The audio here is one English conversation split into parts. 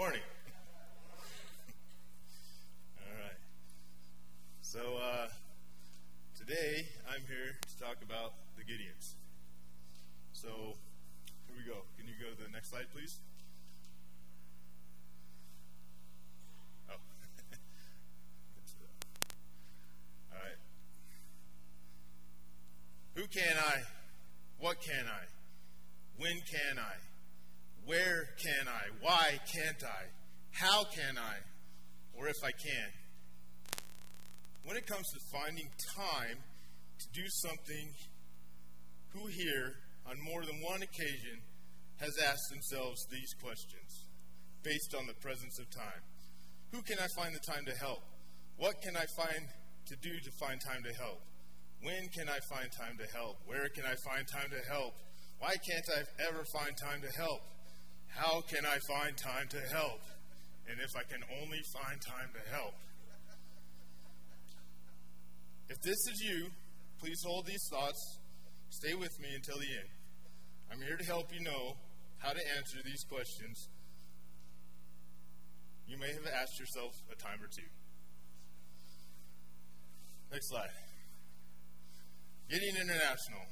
morning. All right. So uh, today I'm here to talk about the Gideons. So here we go. Can you go to the next slide, please? Oh. All right. Who can I? What can I? When can I? Where can I? Why can't I? How can I? Or if I can. When it comes to finding time to do something, who here, on more than one occasion, has asked themselves these questions based on the presence of time? Who can I find the time to help? What can I find to do to find time to help? When can I find time to help? Where can I find time to help? Why can't I ever find time to help? How can I find time to help? And if I can only find time to help. If this is you, please hold these thoughts. Stay with me until the end. I'm here to help you know how to answer these questions. You may have asked yourself a time or two. Next slide. Gideon International.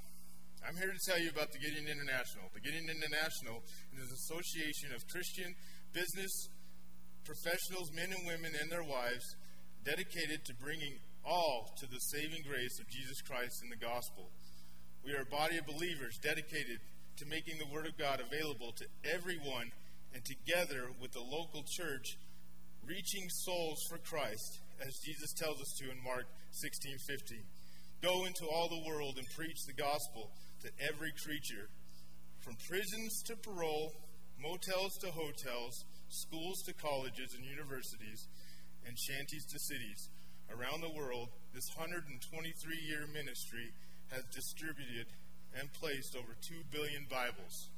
I'm here to tell you about the Gideon International. The Gideon International is an association of Christian business professionals, men and women, and their wives dedicated to bringing all to the saving grace of Jesus Christ in the gospel. We are a body of believers dedicated to making the Word of God available to everyone and together with the local church, reaching souls for Christ, as Jesus tells us to in Mark 16:50. Go into all the world and preach the gospel to every creature, from prisons to parole, motels to hotels, schools to colleges and universities, and shanties to cities. Around the world, this 123 year ministry has distributed and placed over 2 billion Bibles.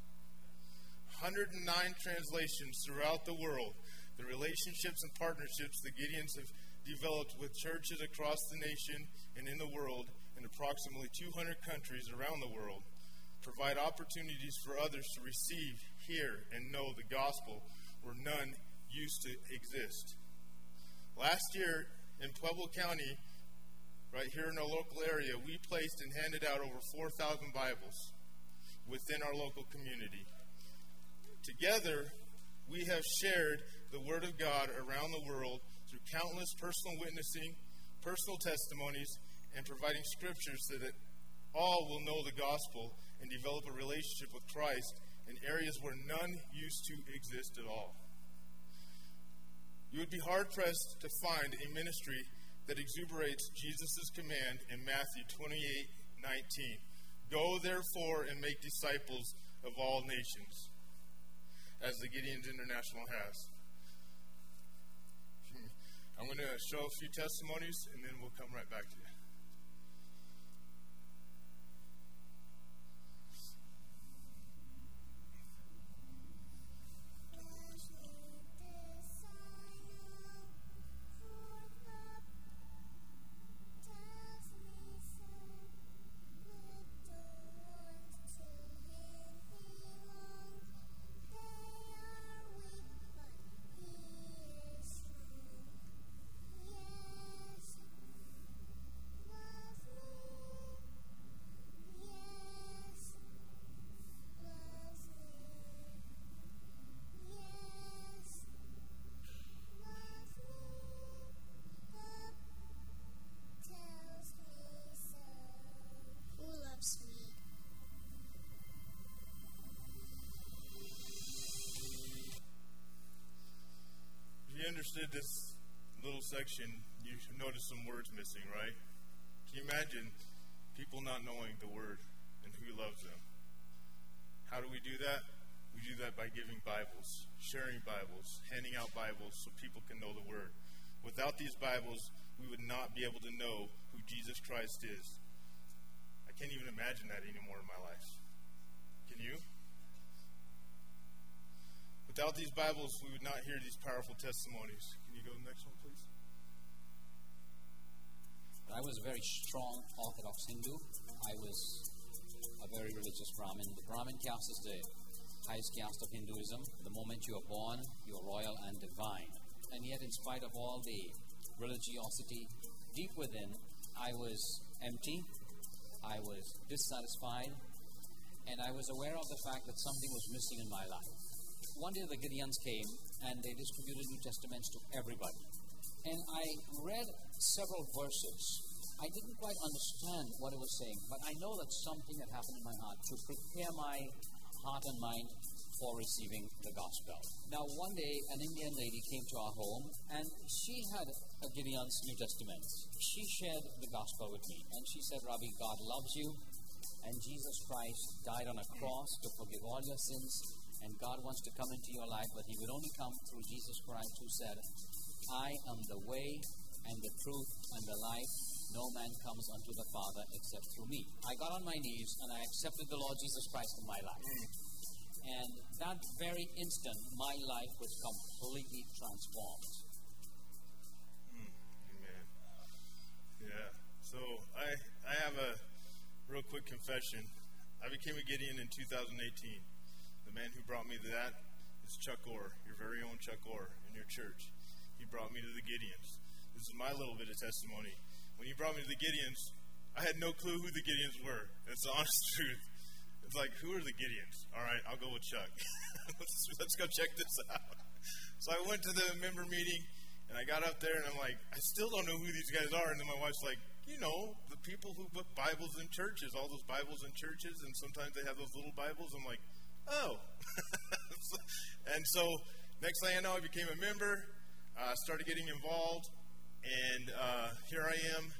109 translations throughout the world. The relationships and partnerships the Gideons have developed with churches across the nation and in the world in approximately 200 countries around the world provide opportunities for others to receive, hear, and know the gospel where none used to exist. Last year in Pueblo County, right here in our local area, we placed and handed out over 4,000 Bibles within our local community. Together, we have shared the Word of God around the world through countless personal witnessing, personal testimonies, and providing scriptures so that all will know the gospel and develop a relationship with Christ in areas where none used to exist at all. You would be hard pressed to find a ministry that exuberates Jesus' command in Matthew 28 19. Go therefore and make disciples of all nations, as the Gideons International has. I'm going to show a few testimonies and then we'll come right back to you. Understood this little section, you noticed some words missing, right? Can you imagine people not knowing the word and who loves them? How do we do that? We do that by giving Bibles, sharing Bibles, handing out Bibles so people can know the word. Without these Bibles, we would not be able to know who Jesus Christ is. I can't even imagine that anymore in my life. Can you? Without these Bibles, we would not hear these powerful testimonies. Can you go to the next one, please? I was a very strong Orthodox Hindu. I was a very religious Brahmin. The Brahmin caste is the highest caste of Hinduism. The moment you are born, you are royal and divine. And yet, in spite of all the religiosity, deep within, I was empty, I was dissatisfied, and I was aware of the fact that something was missing in my life. One day the Gideons came and they distributed New Testaments to everybody. And I read several verses. I didn't quite understand what it was saying, but I know that something had happened in my heart to prepare my heart and mind for receiving the gospel. Now, one day, an Indian lady came to our home, and she had a Gideon's New Testament. She shared the gospel with me, and she said, Ravi, God loves you, and Jesus Christ died on a cross to forgive all your sins, and God wants to come into your life, but He would only come through Jesus Christ, who said, I am the way and the truth and the life. No man comes unto the Father except through me. I got on my knees and I accepted the Lord Jesus Christ in my life. Mm. And that very instant, my life was completely transformed. Mm. Amen. Yeah. So I I have a real quick confession. I became a Gideon in 2018. The man who brought me to that is Chuck Orr, your very own Chuck Orr in your church. He brought me to the Gideons. This is my little bit of testimony. When he brought me to the Gideons, I had no clue who the Gideons were. That's the honest truth. It's like, who are the Gideons? All right, I'll go with Chuck. let's, let's go check this out. So I went to the member meeting, and I got up there, and I'm like, I still don't know who these guys are. And then my wife's like, you know, the people who book Bibles in churches, all those Bibles in churches, and sometimes they have those little Bibles. I'm like, oh. and so next thing I know, I became a member, uh, started getting involved, and uh, here I am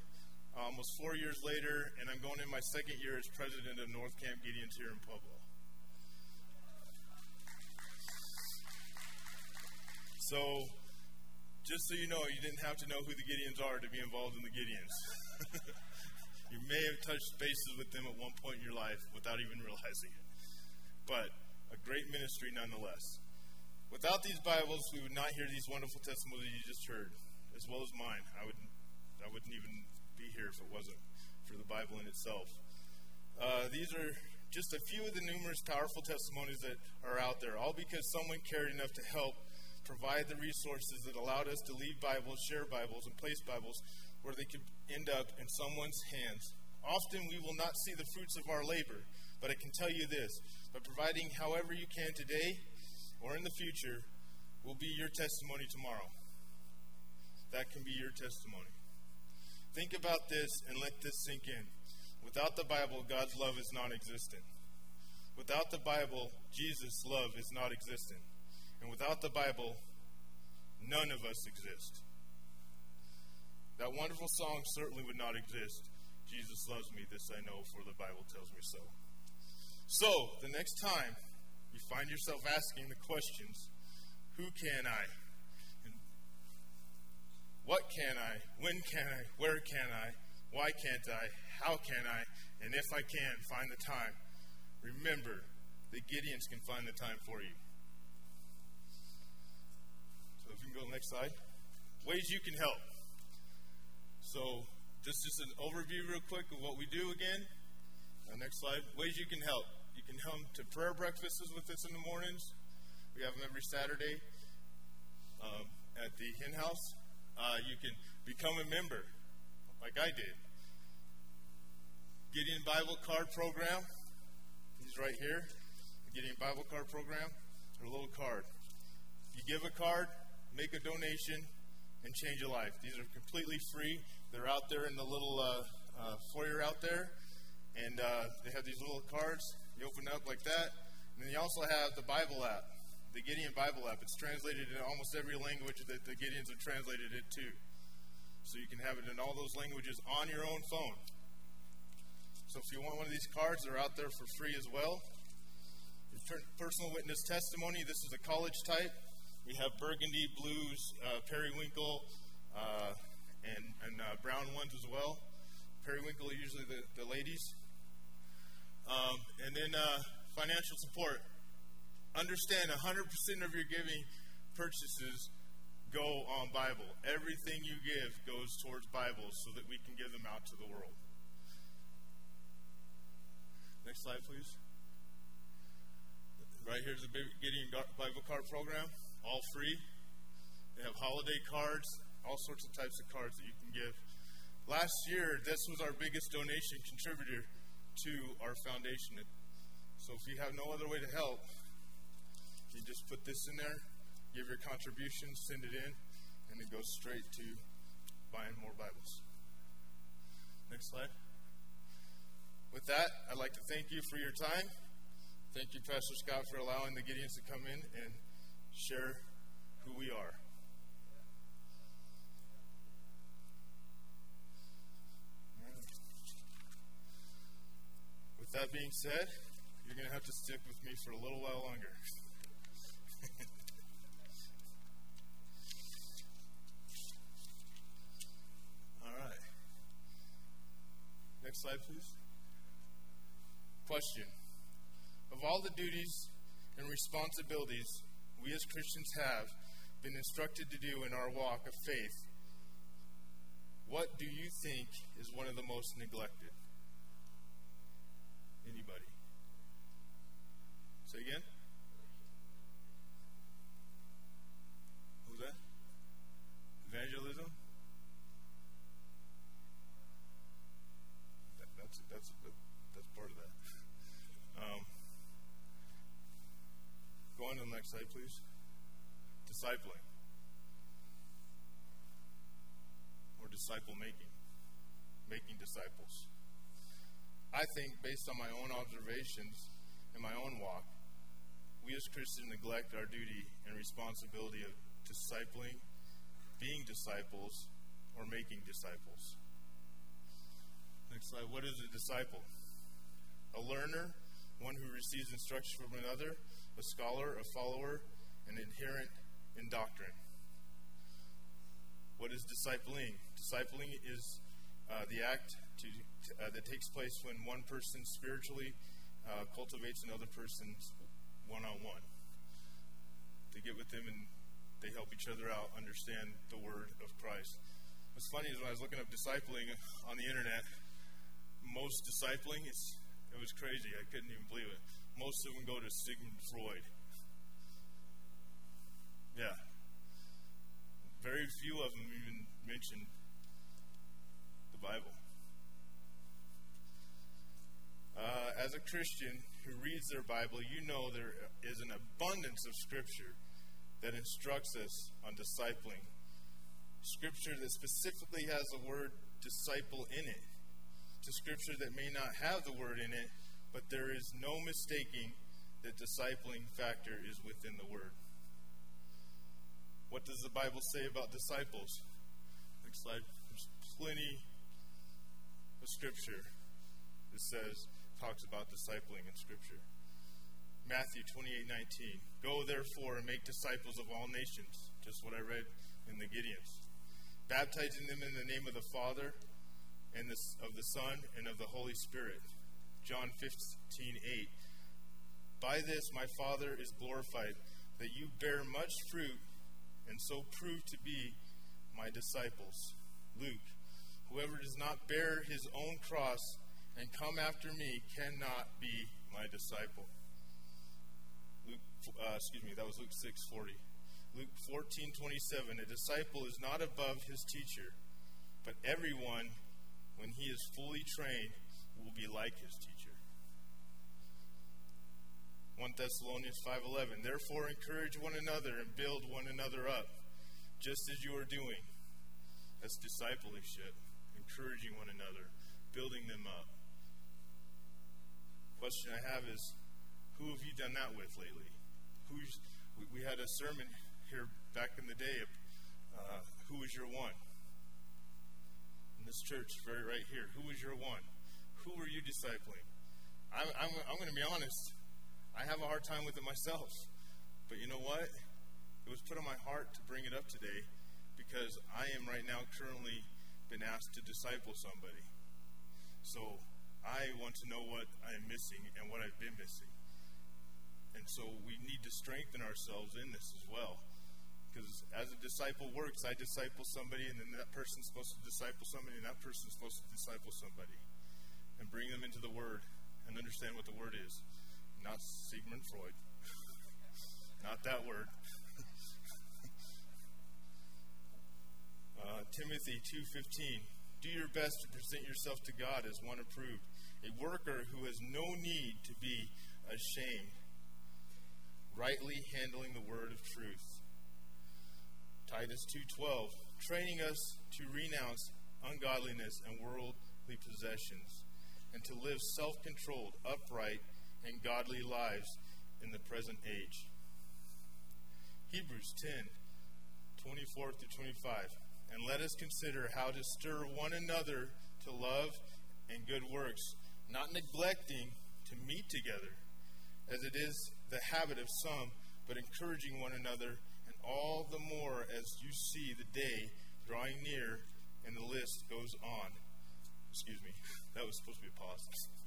almost four years later, and I'm going in my second year as president of North Camp Gideons here in Pueblo. So, just so you know, you didn't have to know who the Gideons are to be involved in the Gideons. you may have touched bases with them at one point in your life without even realizing it. But a great ministry nonetheless. Without these Bibles, we would not hear these wonderful testimonies you just heard, as well as mine. I would I wouldn't even be here if it wasn't for the Bible in itself. Uh, these are just a few of the numerous powerful testimonies that are out there, all because someone cared enough to help provide the resources that allowed us to leave Bibles, share Bibles, and place Bibles where they could end up in someone's hands. Often we will not see the fruits of our labor, but I can tell you this by providing however you can today or in the future will be your testimony tomorrow. That can be your testimony. Think about this and let this sink in. Without the Bible, God's love is non existent. Without the Bible, Jesus' love is not existent. And without the Bible, none of us exist. That wonderful song certainly would not exist. Jesus loves me, this I know, for the Bible tells me so. So, the next time you find yourself asking the questions, who can I? What can I? When can I? Where can I? Why can't I? How can I? And if I can, find the time. Remember, the Gideons can find the time for you. So if you can go to the next slide. Ways you can help. So just just an overview real quick of what we do again. Uh, next slide. Ways you can help. Can come to prayer breakfasts with us in the mornings. We have them every Saturday um, at the Hen House. Uh, you can become a member, like I did. Gideon Bible Card Program. He's right here. The Gideon Bible Card Program. Or A little card. You give a card, make a donation, and change a life. These are completely free. They're out there in the little uh, uh, foyer out there, and uh, they have these little cards. You open up like that, and then you also have the Bible app the Gideon Bible app. It's translated in almost every language that the Gideons have translated it to. So you can have it in all those languages on your own phone. So if you want one of these cards, they're out there for free as well. Personal witness testimony. This is a college type. We have burgundy, blues, uh, periwinkle, uh, and, and uh, brown ones as well. Periwinkle usually the, the ladies. Um, and then uh, financial support understand 100% of your giving purchases go on Bible. Everything you give goes towards Bibles so that we can give them out to the world. Next slide, please. Right here's the Gideon Bible Card program, all free. They have holiday cards, all sorts of types of cards that you can give. Last year, this was our biggest donation contributor to our foundation. So if you have no other way to help, you just put this in there, give your contribution, send it in, and it goes straight to buying more Bibles. Next slide. With that, I'd like to thank you for your time. Thank you, Pastor Scott, for allowing the Gideons to come in and share who we are. With that being said, you're going to have to stick with me for a little while longer. All right. Next slide, please. Question Of all the duties and responsibilities we as Christians have been instructed to do in our walk of faith, what do you think is one of the most neglected? Anybody? Say again? What was that? Evangelism? That, that's, that's, that, that's part of that. Um, go on to the next slide, please. Discipling. Or disciple making. Making disciples. I think, based on my own observations and my own walk, we as Christians neglect our duty and responsibility of discipling, being disciples, or making disciples. Next slide. What is a disciple? A learner one who receives instruction from another, a scholar, a follower, an adherent in doctrine. What is discipling? Discipling is uh, the act to, uh, that takes place when one person spiritually uh, cultivates another person's one on one. They get with them and they help each other out understand the word of Christ. What's funny is when I was looking up discipling on the internet, most discipling is it was crazy. I couldn't even believe it. Most of them go to Sigmund Freud. Yeah. Very few of them even mention the Bible. Uh, as a Christian who reads their Bible, you know there is an abundance of Scripture that instructs us on discipling. Scripture that specifically has the word disciple in it to scripture that may not have the word in it, but there is no mistaking that discipling factor is within the word. What does the Bible say about disciples? Next slide. There's plenty of scripture that says talks about discipling in scripture. Matthew 28:19. Go therefore and make disciples of all nations, just what I read in the Gideons. Baptizing them in the name of the Father and this, of the Son and of the Holy Spirit. John 15, 8. By this my Father is glorified, that you bear much fruit, and so prove to be my disciples. Luke, whoever does not bear his own cross and come after me cannot be my disciple. Luke, uh, excuse me, that was Luke 6:40. Luke 14:27. A disciple is not above his teacher, but everyone when he is fully trained, will be like his teacher. 1 Thessalonians 5:11 Therefore encourage one another and build one another up just as you are doing. That's discipleship, encouraging one another, building them up. Question I have is who have you done that with lately? Who's we, had a sermon here back in the day uh, who is your one? In this church very right here. Who was your one? Who were you discipling? I'm, I'm, I'm going to be honest. I have a hard time with it myself. But you know what? It was put on my heart to bring it up today because I am right now currently been asked to disciple somebody. So I want to know what I am missing and what I've been missing. And so we need to strengthen ourselves in this as well. Because as a disciple works, I disciple somebody, and then that person's supposed to disciple somebody, and that person's supposed to disciple somebody. And bring them into the Word and understand what the Word is. Not Sigmund Freud. Not that word. Uh, Timothy 2:15, do your best to present yourself to God as one approved, a worker who has no need to be ashamed, rightly handling the word of truth. Titus 2:12, training us to renounce ungodliness and worldly possessions and to live self-controlled, upright, and godly lives in the present age. Hebrews 10 24 through 25. And let us consider how to stir one another to love and good works, not neglecting to meet together, as it is the habit of some, but encouraging one another, and all the more as you see the day drawing near, and the list goes on. Excuse me, that was supposed to be a pause.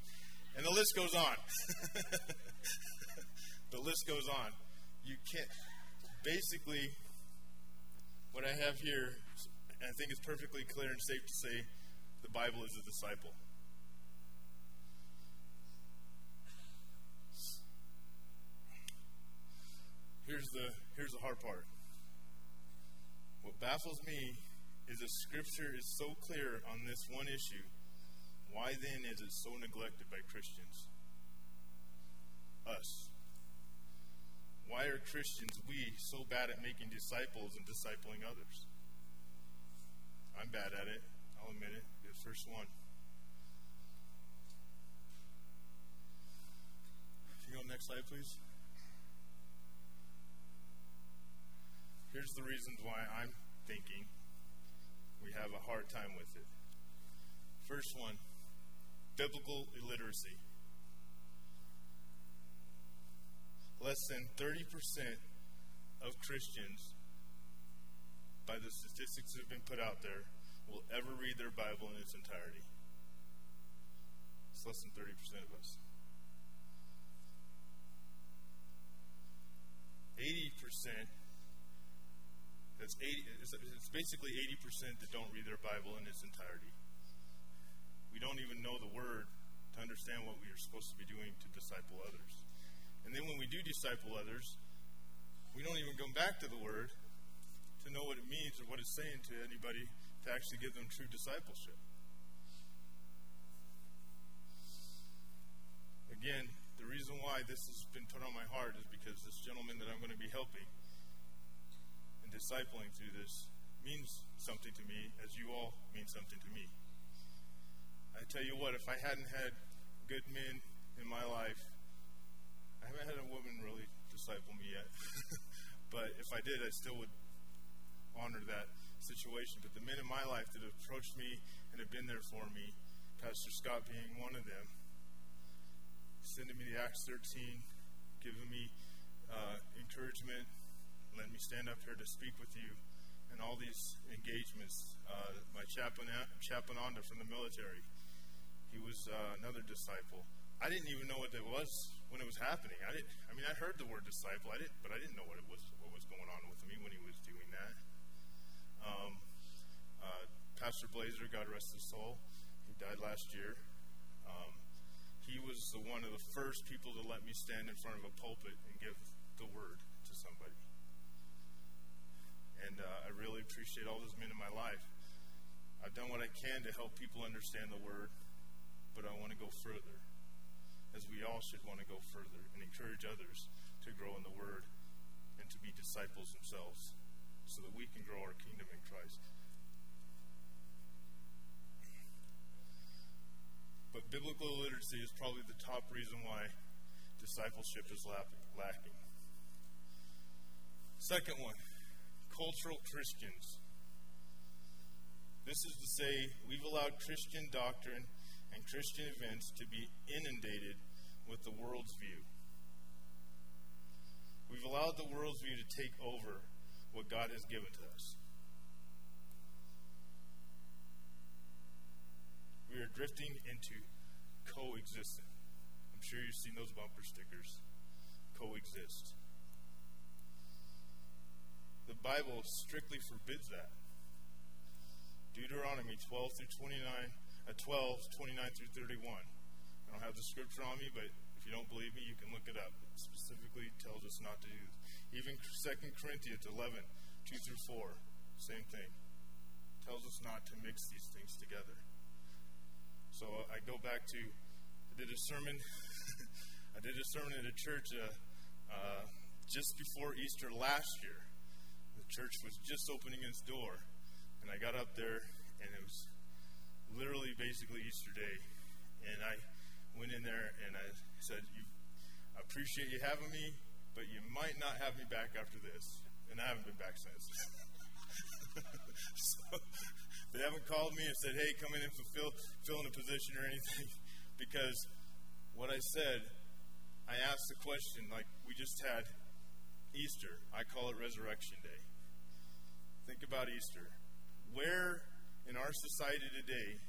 And the list goes on. the list goes on. You can't, basically, what I have here, I think it's perfectly clear and safe to say the Bible is a disciple. Here's the here's the hard part. What baffles me is that scripture is so clear on this one issue. Why then is it so neglected by Christians? Us. Why are Christians, we, so bad at making disciples and discipling others? I'm bad at it. I'll admit it. The first one. Can you go next slide, please? Here's the reasons why I'm thinking we have a hard time with it. First one biblical illiteracy. less than 30% of Christians, by the statistics that have been put out there, will ever read their Bible in its entirety. It's less than 30% of us. 80%, that's 80, it's basically 80% that don't read their Bible in its entirety. We don't even know the Word to understand what we are supposed to be doing to disciple others. And then when we do disciple others, we don't even go back to the Word to know what it means or what it's saying to anybody to actually give them true discipleship. Again, the reason why this has been put on my heart is because this gentleman that I'm going to be helping discipling through this means something to me, as you all mean something to me. I tell you what, if I hadn't had good men in my life I haven't had a woman really disciple me yet. but if I did, I still would honor that situation. But the men in my life that have approached me and have been there for me, Pastor Scott being one of them, sending me the Acts 13, giving me uh, encouragement, letting me stand up here to speak with you, and all these engagements. Uh, my chaplain, chaplain from the military, he was uh, another disciple. I didn't even know what that was when it was happening. I didn't. I mean, I heard the word disciple. I didn't, but I didn't know what it was. What was going on with me when he was doing that. Um, uh, Pastor Blazer, God rest his soul, he died last year. Um, he was the one of the first people to let me stand in front of a pulpit and give the word to somebody. And uh, I really appreciate all those men in my life. I've done what I can to help people understand the word, but I want to go further as we all should want to go further and encourage others to grow in the Word and to be disciples themselves so that we can grow our kingdom in Christ. But biblical literacy is probably the top reason why discipleship is lacking. Second one, cultural Christians. This is to say, we've allowed Christian doctrine and Christian events to be inundated with the world's view. We've allowed the world's view to take over what God has given to us. We are drifting into coexistence. I'm sure you've seen those bumper stickers. Coexist. The Bible strictly forbids that. Deuteronomy 12 through 29 at 12, 29 through 31. I don't have the scripture on me, but if you don't believe me, you can look it up. It specifically tells us not to use. Even 2 Corinthians 11, 2 through 4, same thing. tells us not to mix these things together. So I go back to I did a sermon. I did a sermon at a church uh, uh, just before Easter last year. The church was just opening its door, and I got up there, and it was literally basically Easter Day, and I went in there and I said, "You, I appreciate you having me, but you might not have me back after this." And I haven't been back since. so, they haven't called me and said, "Hey, come in and fulfill fill in a position or anything," because what I said, I asked the question like we just had Easter. I call it Resurrection Day. Think about Easter. Where in our society today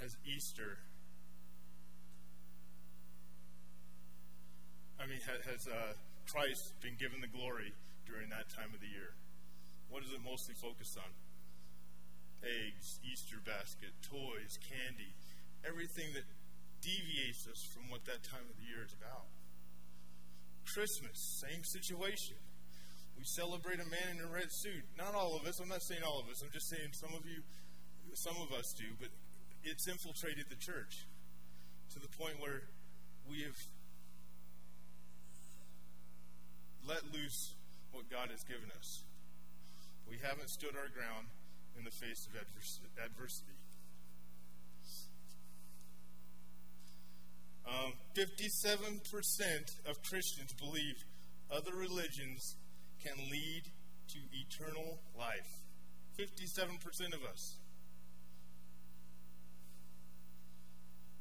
has Easter? I mean, has uh, Christ been given the glory during that time of the year? What is it mostly focused on? Eggs, Easter basket, toys, candy, everything that deviates us from what that time of the year is about. Christmas, same situation. We celebrate a man in a red suit. Not all of us. I'm not saying all of us. I'm just saying some of you, some of us do. But it's infiltrated the church to the point where we have let loose what God has given us. We haven't stood our ground in the face of adversity. Um, 57% of Christians believe other religions can lead to eternal life. 57% of us.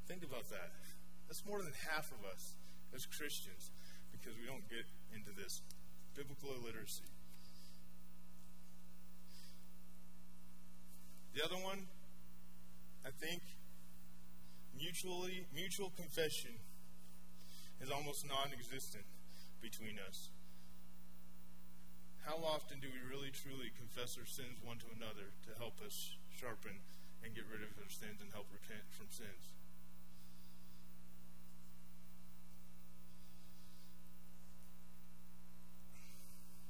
Think about that. That's more than half of us as Christians because we don't get into this biblical illiteracy. The other one, I think, mutually mutual confession is almost non-existent between us. How often do we really truly confess our sins one to another to help us sharpen and get rid of our sins and help repent from sins?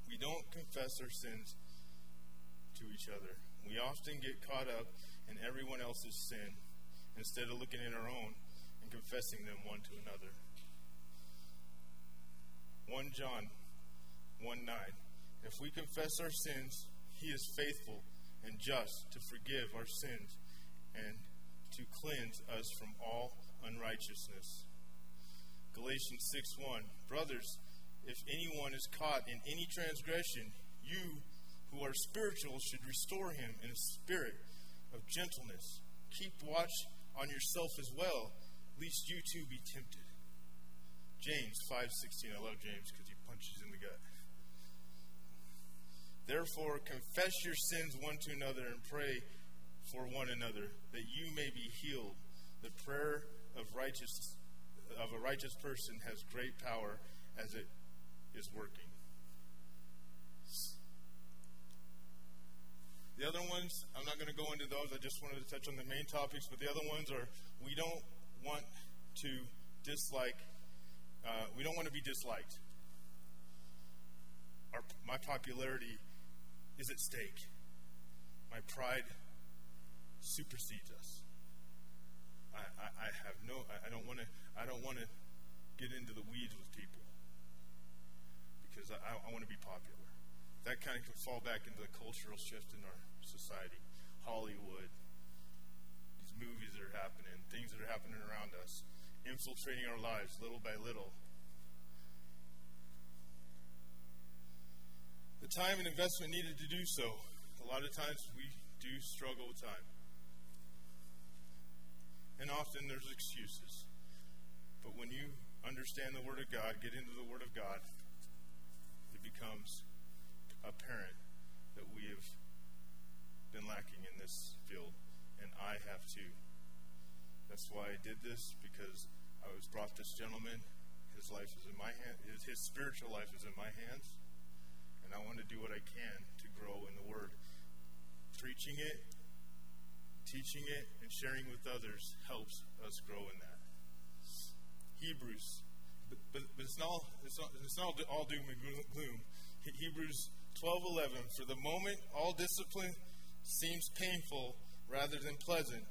We don't confess our sins to each other. We often get caught up in everyone else's sin instead of looking at our own and confessing them one to another. 1 John 1 9. If we confess our sins, he is faithful and just to forgive our sins and to cleanse us from all unrighteousness. Galatians 6 1. Brothers, if anyone is caught in any transgression, you who are spiritual should restore him in a spirit of gentleness. Keep watch on yourself as well, lest you too be tempted. James 5:16. I love James because he punches in the gut. Therefore, confess your sins one to another and pray for one another that you may be healed. The prayer of righteous of a righteous person has great power as it is working. The other ones, I'm not going to go into those. I just wanted to touch on the main topics. But the other ones are we don't want to dislike, uh, we don't want to be disliked. Our, my popularity is at stake. My pride supersedes us. I, I, I have no. I, I don't want to. I don't want to get into the weeds with people because I, I want to be popular that kind of can fall back into the cultural shift in our society. Hollywood, these movies that are happening, things that are happening around us, infiltrating our lives little by little. The time and investment needed to do so. A lot of times we do struggle with time. And often there's excuses. But when you understand the Word of God, get into the Word of God, it becomes apparent that we have been lacking in this field, and I have too. That's why I did this because I was brought this gentleman. His life is in my hand. His, his spiritual life is in my hands, and I want to do what I can to grow in the Word. Preaching it, teaching it, and sharing with others helps us grow in that. Hebrews, but, but, but it's not it's not it's not all doom and gloom. Hebrews 12:11 For the moment all discipline seems painful rather than pleasant,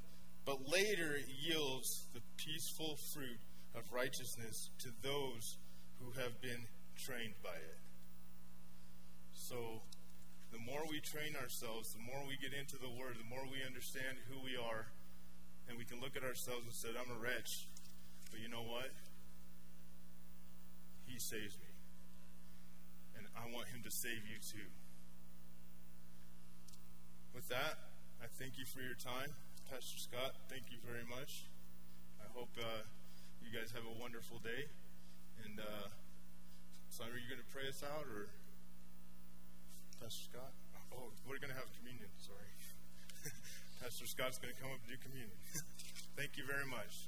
but later it yields the peaceful fruit of righteousness to those who have been trained by it. So, the more we train ourselves, the more we get into the Word, the more we understand who we are, and we can look at ourselves and say, I'm a wretch. But you know what? He saves me. And I want Him to save you too. With that, I thank you for your time. Pastor Scott, thank you very much. I hope uh, you guys have a wonderful day. And uh, Simon, are you going to pray us out or Pastor Scott? Oh, we're going to have communion. Sorry. Pastor Scott's going to come up and do communion. thank you very much.